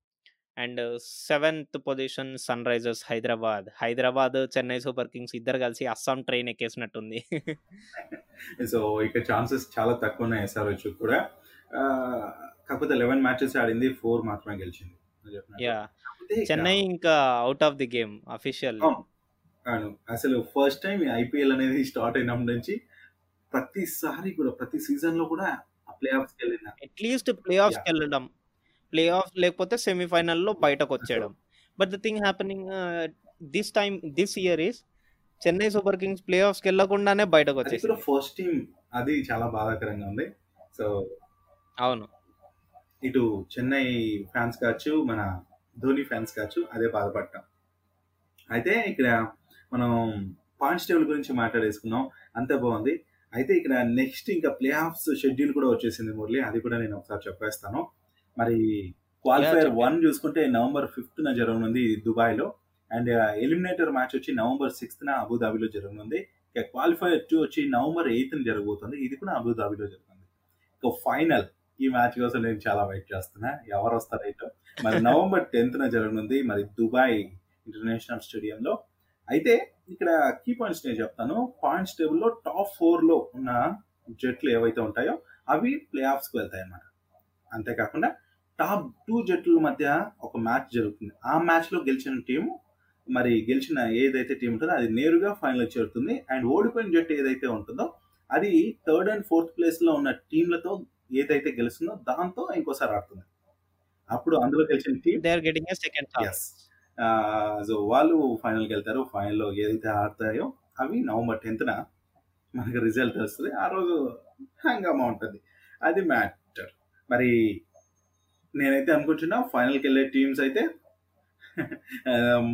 And seventh position Sunrisers Hyderabad. Hyderabad Chennai Super Kings ఇద్దరు కలిసి అస్సాం ట్రైన్ ఎక్కేసినట్టుంది. [laughs] సో ఇక్కడ ఛాన్సెస్ చాలా తక్కువ ఉన్నాయి ఎస్ఆర్హెచ్ కూడా. కాకపోతే లెవెన్ మ్యాచెస్ ఆడింది ఫోర్ మాత్రమే గెలిచింది. యా. చెన్నై ఇంకా out of the game official అవును. అసలు ఫస్ట్ టైం ఐపీఎల్ అనేది స్టార్ట్ అయినప్పటి నుంచి ప్రతిసారి కూడా ప్రతి సీజన్లో కూడా ప్లే ఆఫ్స్ వెళ్ళిన. At least playoffs Yeah. వెళ్ళడం. ప్లే ఆఫ్ లేకపోతే సెమీఫైనల్లో బయటకు వచ్చేయడం. But the thing happening this time this year is Chennai Super Kings play ఆఫ్స్కి వెళ్ళకుండానే బయటకు వచ్చేసింది. ఫస్ట్ టీం అది చాలా బాధాకరంగా ఉంది. సో అవును. ఇటు చెన్నై ఫ్యాన్స్ కావచ్చు మన ధోని ఫ్యాన్స్ కావచ్చు అదే బాధపడటం అయితే ఇక్కడ మనం పాయింట్స్ టేబుల్ గురించి మాట్లాడేసుకున్నాం అంతే బాగుంది. అయితే ఇక్కడ నెక్స్ట్ ఇంకా ప్లే ఆఫ్స్ షెడ్యూల్ కూడా వచ్చేసింది మురళి. అది కూడా నేను ఒకసారి చెప్పేస్తాను. మరి క్వాలిఫైర్. వన్ చూసుకుంటే నవంబర్ ఫిఫ్త్ న జరగనుంది దుబాయ్లో అండ్ ఎలిమినేటర్ మ్యాచ్ వచ్చి నవంబర్ సిక్స్త్ న అబుదాబిలో జరగనుంది. ఇక క్వాలిఫైర్ టూ వచ్చి నవంబర్ ఎయిత్ న జరగబోతుంది. ఇది కూడా అబుదాబిలో జరుగుతుంది. ఇక ఫైనల్ ఈ మ్యాచ్ కోసం నేను చాలా వెయిట్ చేస్తున్నా. ఎవరు వస్తారో ఏంటో. మరి నవంబర్ టెన్త్ న జరగనుంది. మరి దుబాయ్ ఇంటర్నేషనల్ స్టేడియంలో. అయితే ఇక్కడ కీ పాయింట్స్ నేను చెప్తాను. పాయింట్స్ టేబుల్లో టాప్ ఫోర్లో ఉన్న జట్లు ఏవైతే ఉంటాయో అవి ప్లే ఆఫ్స్కి వెళ్తాయి అన్నమాట. అంతేకాకుండా టాప్ టూ జట్ల మధ్య ఒక మ్యాచ్ జరుగుతుంది. ఆ మ్యాచ్లో గెలిచిన టీం మరి గెలిచిన ఏదైతే టీం ఉంటుందో అది నేరుగా ఫైనల్ చేరుతుంది. అండ్ ఓడిపోయిన జట్టు ఏదైతే ఉంటుందో అది థర్డ్ అండ్ ఫోర్త్ ప్లేస్లో ఉన్న టీంలతో ఏదైతే గెలుస్తుందో దాంతో ఇంకోసారి ఆడుతుంది. అప్పుడు అందులో గెలిచిన team they are getting a second so వాళ్ళు ఫైనల్కి వెళ్తారు. ఫైనల్లో ఏదైతే ఆడతాయో అవి నవంబర్ టెన్త్న మనకి రిజల్ట్ వస్తుంది. ఆ రోజు హంగామా ఉంటుంది. అది మ్యాటర్ మరి నేనైతే అనుకుంటున్నా ఫైనల్కి వెళ్ళే టీమ్స్ అయితే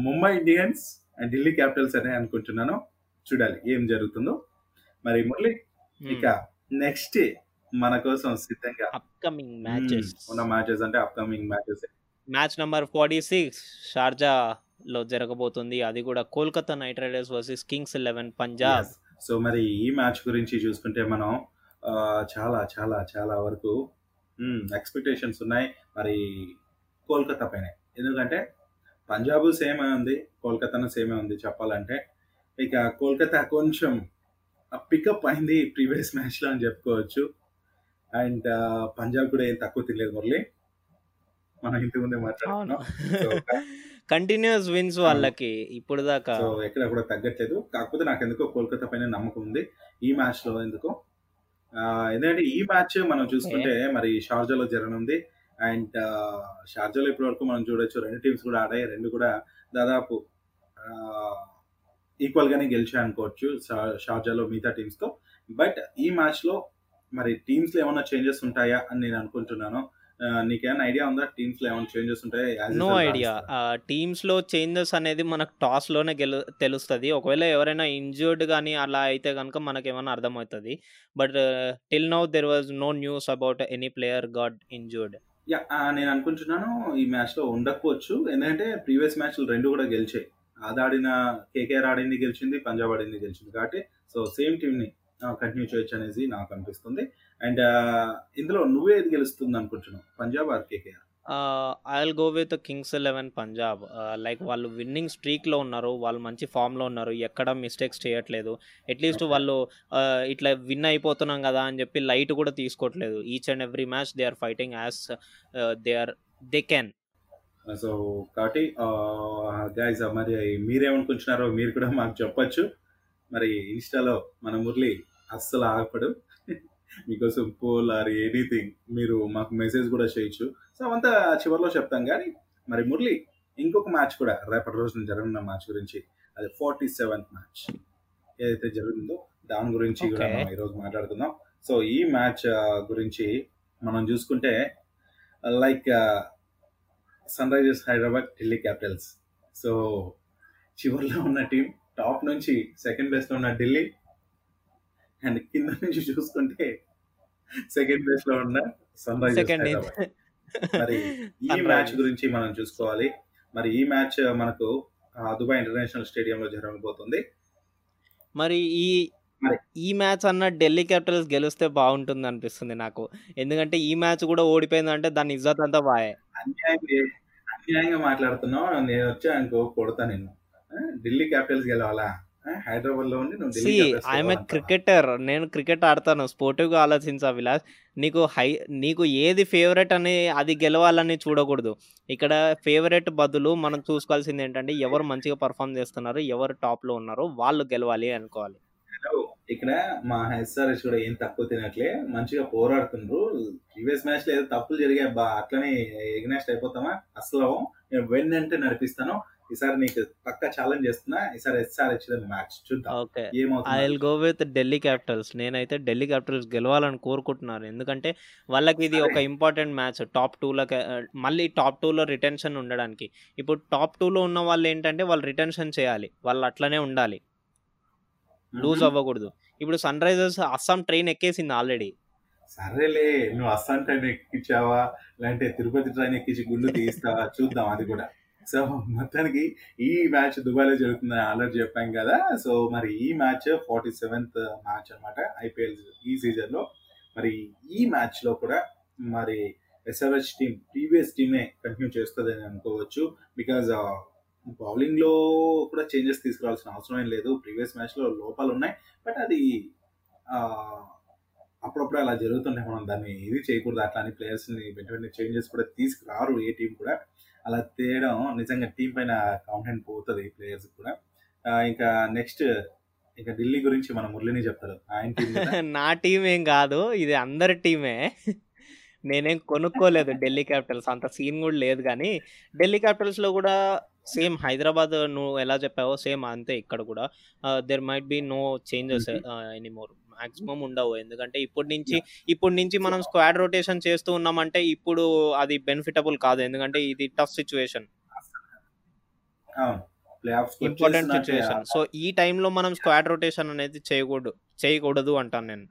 Mumbai Indians and Delhi Capitals అనే అనుకుంటున్నాను. చూడాలి ఏం జరుగుతుందో. మరి మురళి ఇక నెక్స్ట్ మన కోసం సిద్ధంగా అప్కమింగ్ మ్యాచెస్ మ్మ్, ఉన్న మ్యాచెస్ అంటే upcoming matches match number forty six షార్జాలో జరగబోతుంది. అది కూడా Kolkata Knight Riders versus Kings eleven Punjab. So మరి ఈ మ్యాచ్ గురించి చూసుకుంటే మనం చాలా చాలా చాలా వరకు ఎక్స్పెక్టేషన్స్ ఉన్నాయి. మరి కోల్కతా పైన. ఎందుకంటే పంజాబ్ సేమే ఉంది కోల్కతాను సేమే ఉంది చెప్పాలంటే. ఇక కోల్కతా కొంచెం పికప్ అయింది ప్రీవియస్ మ్యాచ్లో అని చెప్పుకోవచ్చు. అండ్ పంజాబ్ కూడా ఏం తక్కువ తెలియదు మురళి. మనం ఇంటి ముందే మాట్లాడుతున్నాం కంటిన్యూస్ విన్స్ వాళ్ళకి ఇప్పుడు దాకా సో ఎక్కడ కూడా తగ్గట్లేదు. కాకపోతే నాకు ఎందుకో కోల్కతా పైన నమ్మకం ఉంది. ఈ మ్యాచ్లో ఎందుకో ఎందుకంటే ఈ మ్యాచ్ మనం చూసుకుంటే మరి షార్జాలో జరగనుంది అండ్ షార్జాలో ఇప్పటి వరకు మనం చూడొచ్చు రెండు టీమ్స్ కూడా ఆడాయి. రెండు కూడా దాదాపు ఈక్వల్ గానే గెలిచాయి అనుకోవచ్చు షార్జాలో మిగతా టీమ్స్తో. బట్ ఈ మ్యాచ్లో మరి టీమ్స్లో ఏమైనా చేంజెస్ ఉంటాయా అని నేను అనుకుంటున్నాను. నీకేమైనా ఐడియా ఉందా? టీమ్స్లో ఏమైనా చేంజెస్ ఉంటాయి? నో ఐడియా టీమ్స్లో చేంజెస్ అనేది మనకు టాస్లోనే గెలు తెలుస్తుంది. ఒకవేళ ఎవరైనా ఇంజర్డ్ కానీ అలా అయితే కనుక మనకి ఏమైనా అర్థమవుతుంది. But till now there was no news about any player got injured yeah నేను అనుకుంటున్నాను ఈ మ్యాచ్లో ఉండకపోవచ్చు. ఎందుకంటే ప్రీవియస్ మ్యాచ్లు రెండు కూడా గెలిచాయి. అది ఆడిన కేకేఆర్ ఆడింది గెలిచింది పంజాబ్ ఆడింది గెలిచింది. కాబట్టి సో సేమ్ టీమ్ని కంటిన్యూ చేయొచ్చు అనేది నాకు అనిపిస్తుంది. అండ్ ఇందులో నువ్వేది గెలుస్తుంది అనుకుంటున్నావు? Punjab or KKR I will go with Kings eleven Punjab. Like వాళ్ళు విన్నింగ్ స్ట్రీక్లో ఉన్నారు వాళ్ళు మంచి ఫామ్లో ఉన్నారు ఎక్కడ మిస్టేక్స్ చేయట్లేదు. అట్లీస్ట్ వాళ్ళు ఇట్లా విన్ అయిపోతున్నాం కదా అని చెప్పి లైట్ కూడా తీసుకోవట్లేదు. Each and every match they are fighting as they are they can so కాబట్టి గైజ్ మరి మీరేమనుకుంటున్నారో మీరు కూడా మాకు చెప్పొచ్చు. మరి ఇన్స్టాలో మన మురళి అస్సలు ఆగపడు మీకోసం పోల్ ఆర్ ఎనీథింగ్ మీరు మాకు మెసేజ్ కూడా చేయొచ్చు. సో అవంతా చివరిలో చెప్తాం. కానీ మరి మురళి ఇంకొక మ్యాచ్ కూడా రేపటి రోజున జరగనున్న మ్యాచ్ గురించి. అది ఫార్టీ సెవెంత్ మ్యాచ్ ఏదైతే జరుగుతుందో దాని గురించి కూడా. మనం ఈరోజు మాట్లాడుకుందాం. సో ఈ మ్యాచ్ గురించి మనం చూసుకుంటే like Sunrisers Hyderabad Delhi Capitals so చివరిలో ఉన్న టీం టాప్ నుంచి సెకండ్లో ఉన్న ఢిల్లీ అండ్ కింద నుంచి చూసుకుంటే సెకండ్ ప్లేస్లో ఉన్న సన్ రైజర్స్ మరి ఈ మ్యాచ్ గురించి మనం చూసుకోవాలి. మరి ఈ మ్యాచ్ మనకు దుబాయ్ ఇంటర్నేషనల్ స్టేడియం లో జరగబోతుంది. మరి ఈ ఈ మ్యాచ్ అన్న ఢిల్లీ క్యాపిటల్స్ గెలిస్తే బాగుంటుంది అనిపిస్తుంది నాకు. ఎందుకంటే ఈ మ్యాచ్ కూడా ఓడిపోయిందంటే దాని ఇజ్జత్ అంతా బాయే అన్యాయంగా అన్యాయంగా మాట్లాడుతున్నావు. నేను వచ్చా అనుకో కొడతా నేను Delhi Capitals గెలవాలా? I'm a? Cricketer నేను క్రికెట్ ఆడతాను. స్పోర్టివ్గా ఆలోచించా విలాస్ నీకు హై నీకు ఏది ఫేవరెట్ అని అది గెలవాలని చూడకూడదు. ఇక్కడ ఫేవరెట్ బదులు మనం చూసుకోవాల్సింది ఏంటంటే ఎవరు మంచిగా పర్ఫామ్ చేస్తున్నారు ఎవరు టాప్లో ఉన్నారో వాళ్ళు గెలవాలి అనుకోవాలి. ఇక్కడ మా ఎస్ఆర్ఎస్ కూడా ఏం తక్కువ తినట్లే. మంచిగా పోరాడుతుండ్రు. ప్రీవియస్ మ్యాచ్లో ఏదో తప్పులు జరిగాయి. అట్లనే ఎగ్నాస్ట్ అయిపోతామా? అసలు నేను వెన్ అంటే నడిపిస్తాను. ఈసారి నీకు పక్క ఛాలెంజ్ చేస్తున్నా ఈసారి ఎస్ఆర్హెచ్ మ్యాచ్ చూద్దాం. Okay. I will go with Delhi Capitals నేనైతే ఢిల్లీ క్యాపిటల్స్ గెలవాలని కోరుకుంటున్నాను. ఎందుకంటే వాళ్ళకి ఇది ఒక ఇంపార్టెంట్ మ్యాచ్ టాప్ టూలో మళ్ళీ టాప్ టూలో రిటెన్షన్ ఉండడానికి. ఇప్పుడు టాప్ టూలో ఉన్న వాళ్ళు ఏంటంటే వాళ్ళు రిటెన్షన్ చేయాలి. వాళ్ళు అట్లనే ఉండాలి. లూజ్ అవ్వకూడదు. ఇప్పుడు సన్ రైజర్స్ అస్సాం ట్రైన్ ఎక్కేసింది ఆల్రెడీ సరేలే నువ్వు అస్సాం ట్రైన్ ఎక్కించావా? లేదంటే తిరుపతి ట్రైన్ ఎక్కించి గుండు తీస్తావా చూద్దాం అది కూడా. సో మొత్తానికి ఈ మ్యాచ్ దుబాయ్లో జరుగుతుందని ఆల్రెడీ చెప్పాం కదా. సో మరి ఈ మ్యాచ్ ఫార్టీ సెవెంత్ మ్యాచ్ అనమాట ఐపీఎల్ ఈ సీజన్లో. మరి ఈ మ్యాచ్లో కూడా మరి ఎస్ఆర్హెచ్ టీం ప్రీవియస్ టీమే కంటిన్యూ చేస్తుంది అని అనుకోవచ్చు. బికాజ్ బౌలింగ్లో కూడా చేంజెస్ తీసుకురావాల్సిన అవసరం ఏం లేదు. ప్రీవియస్ మ్యాచ్లో లోపాలు ఉన్నాయి బట్ అది అప్పుడప్పుడు అలా జరుగుతుంటాయి మనం దాన్ని ఇది చేయకూడదు. అట్లా అని ప్లేయర్స్ని వెంట వెంటనే చేంజెస్ కూడా తీసుకురారు ఏ టీం కూడా. అలా తేయడం నిజంగా టీం పైన కాన్ఫిడెంట్ పోతుంది ప్లేయర్స్ కూడా. ఇంకా నెక్స్ట్ ఇంకా ఢిల్లీ గురించి మన మురళిని చెప్తారు. ఆయన [laughs] నా టీం ఏం కాదు ఇది అందరి టీమే. నేనేం కొనుక్కోలేదు ఢిల్లీ క్యాపిటల్స్ అంత సీన్ కూడా లేదు కానీ ఢిల్లీ క్యాపిటల్స్లో కూడా సేమ్ హైదరాబాద్ నువ్వు ఎలా చెప్పావో సేమ్ అంతే ఇక్కడ కూడా. There might be no changes anymore maximum ఉండవు. ఎందుకంటే ఇప్పటి నుంచి ఇప్పటి నుంచి మనం స్క్వాడ్ రొటేషన్ చేస్తూ ఉన్నామంటే ఇప్పుడు అది బెనిఫిటబుల్ కాదు. ఎందుకంటే ఇది tough situation important situation so ఈ టైంలో మనం స్క్వాడ్ రొటేషన్ అనేది చేయకూడదు. చేయకూడదు అంటాను నేను.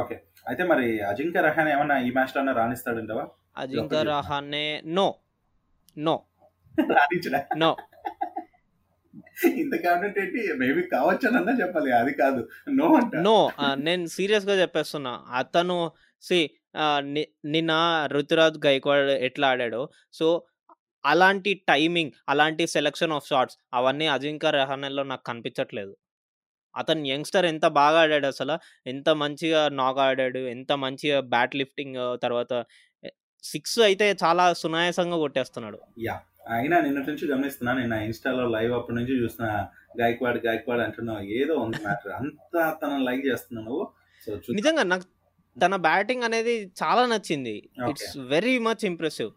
ఓకే అయితే మరి అజింక్య రహానే ఏమన్నా ఈ మ్యాచ్లో రాణిస్తాడంటావా? Ajinkya Rahane no no no ఇంత ఏంటి మేబీ కావచ్చనన్నా చెప్పాలి. అది కాదు. నో అంట. నో నేను సీరియస్గా చెప్పేస్తున్నా. అతను సి నిన్న రుతురాజ్ గైక్వాడ్ ఎట్లా ఆడాడో సో అలాంటి టైమింగ్ అలాంటి సెలెక్షన్ ఆఫ్ షాట్స్ అవన్నీ అజింక్య రహానేలో నాకు కనిపించట్లేదు. అతను యంగ్స్టర్ ఎంత బాగా ఆడాడు అసలు? ఎంత మంచిగా నాక్ ఆడాడు? ఎంత మంచిగా బ్యాట్ లిఫ్టింగ్ తర్వాత సిక్స్ అయితే చాలా సునాయాసంగా కొట్టేస్తున్నాడు. యా. అయినా నిన్నటి నుంచి గమనిస్తున్నా నేను నా ఇన్స్టాలో లైవ్ అప్పటి నుంచి చూసిన గాయక్వాడ్ గాయక్వాడ్ అంటున్నావు ఏదో ఉంది మ్యాటర్. అంతా తన లైక్ చేస్తున్నావు నువ్వు. సో నిజంగా నాకు తన బ్యాటింగ్ అనేది చాలా నచ్చింది. It's very much impressive.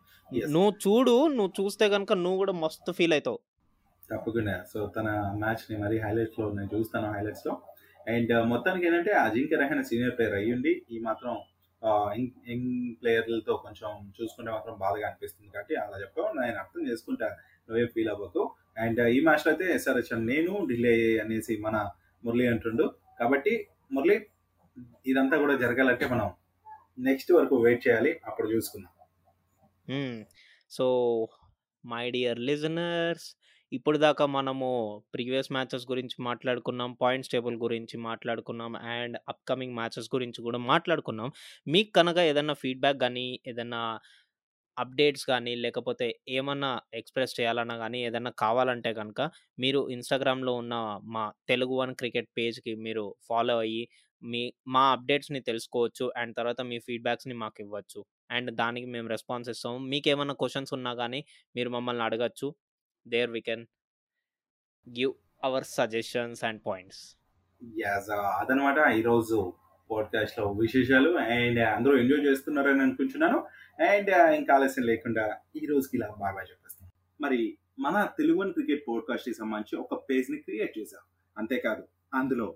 నువ్వు చూడు నువ్వు చూస్తే కనుక నువ్వు కూడా మస్తు ఫీల్ అవుతావు. తప్పకుండా. సో తన మ్యాచ్ని మరి హైలైట్స్లో నేను చూస్తాను హైలైట్స్లో. అండ్ మొత్తానికి ఏంటంటే అజింక్య రహానే సీనియర్ ప్లేయర్ అయ్యుండి ఈ మాత్రం యంగ్ ప్లేయర్లతో కొంచెం చూసుకుంటే మాత్రం బాధగా అనిపిస్తుంది కాబట్టి అలా చెప్పావు నేను అర్థం చేసుకుంటా నువ్వే ఫీల్ అవ్వకు. అండ్ ఈ మ్యాచ్లో అయితే ఎస్ఆర్హెచ్ నేను ఢిల్లీ అనేసి మన మురళి అంటుండు. కాబట్టి మురళి ఇదంతా కూడా జరగాలంటే మనం నెక్స్ట్ వరకు వెయిట్ చేయాలి. అప్పుడు చూసుకుందాం. సో మై డియర్ లిజనర్స్ ఇప్పుడు దాకా మనము ప్రీవియస్ మ్యాచెస్ గురించి మాట్లాడుకున్నాం పాయింట్స్ టేబుల్ గురించి మాట్లాడుకున్నాం అండ్ అప్కమింగ్ మ్యాచెస్ గురించి కూడా మాట్లాడుకున్నాం. మీకు కనుక ఏదన్నా ఫీడ్బ్యాక్ కానీ ఏదన్నా అప్డేట్స్ కానీ లేకపోతే ఏమన్నా ఎక్స్ప్రెస్ చేయాలన్నా కానీ ఏదన్నా కావాలంటే కనుక మీరు ఇన్స్టాగ్రామ్లో ఉన్న మా తెలుగు వన్ క్రికెట్ పేజ్కి మీరు ఫాలో అయ్యి మీ మా అప్డేట్స్ని తెలుసుకోవచ్చు అండ్ తర్వాత మీ ఫీడ్బ్యాక్స్ని మాకు ఇవ్వచ్చు. అండ్ దానికి మేము రెస్పాన్స్ ఇస్తాము. మీకు ఏమైనా క్వశ్చన్స్ ఉన్నా కానీ మీరు మమ్మల్ని అడగచ్చు. There we can give our suggestions and points as అదనమాట ఈరోజు పాడ్కాస్ట్లో విశేషాలు అండ్ అందరూ ఎంజాయ్ చేస్తున్నారని అనుకుంటున్నాను అండ్ ఇంకా ఆలస్యం లేకుండా ఈ రోజుకి ఇలా బాగా చెప్పేస్తాం. మరి మన తెలుగు క్రికెట్ పాడ్కాస్ట్కి సంబంధించి ఒక పేజ్ని క్రియేట్ చేశాం. అంతేకాదు అందులో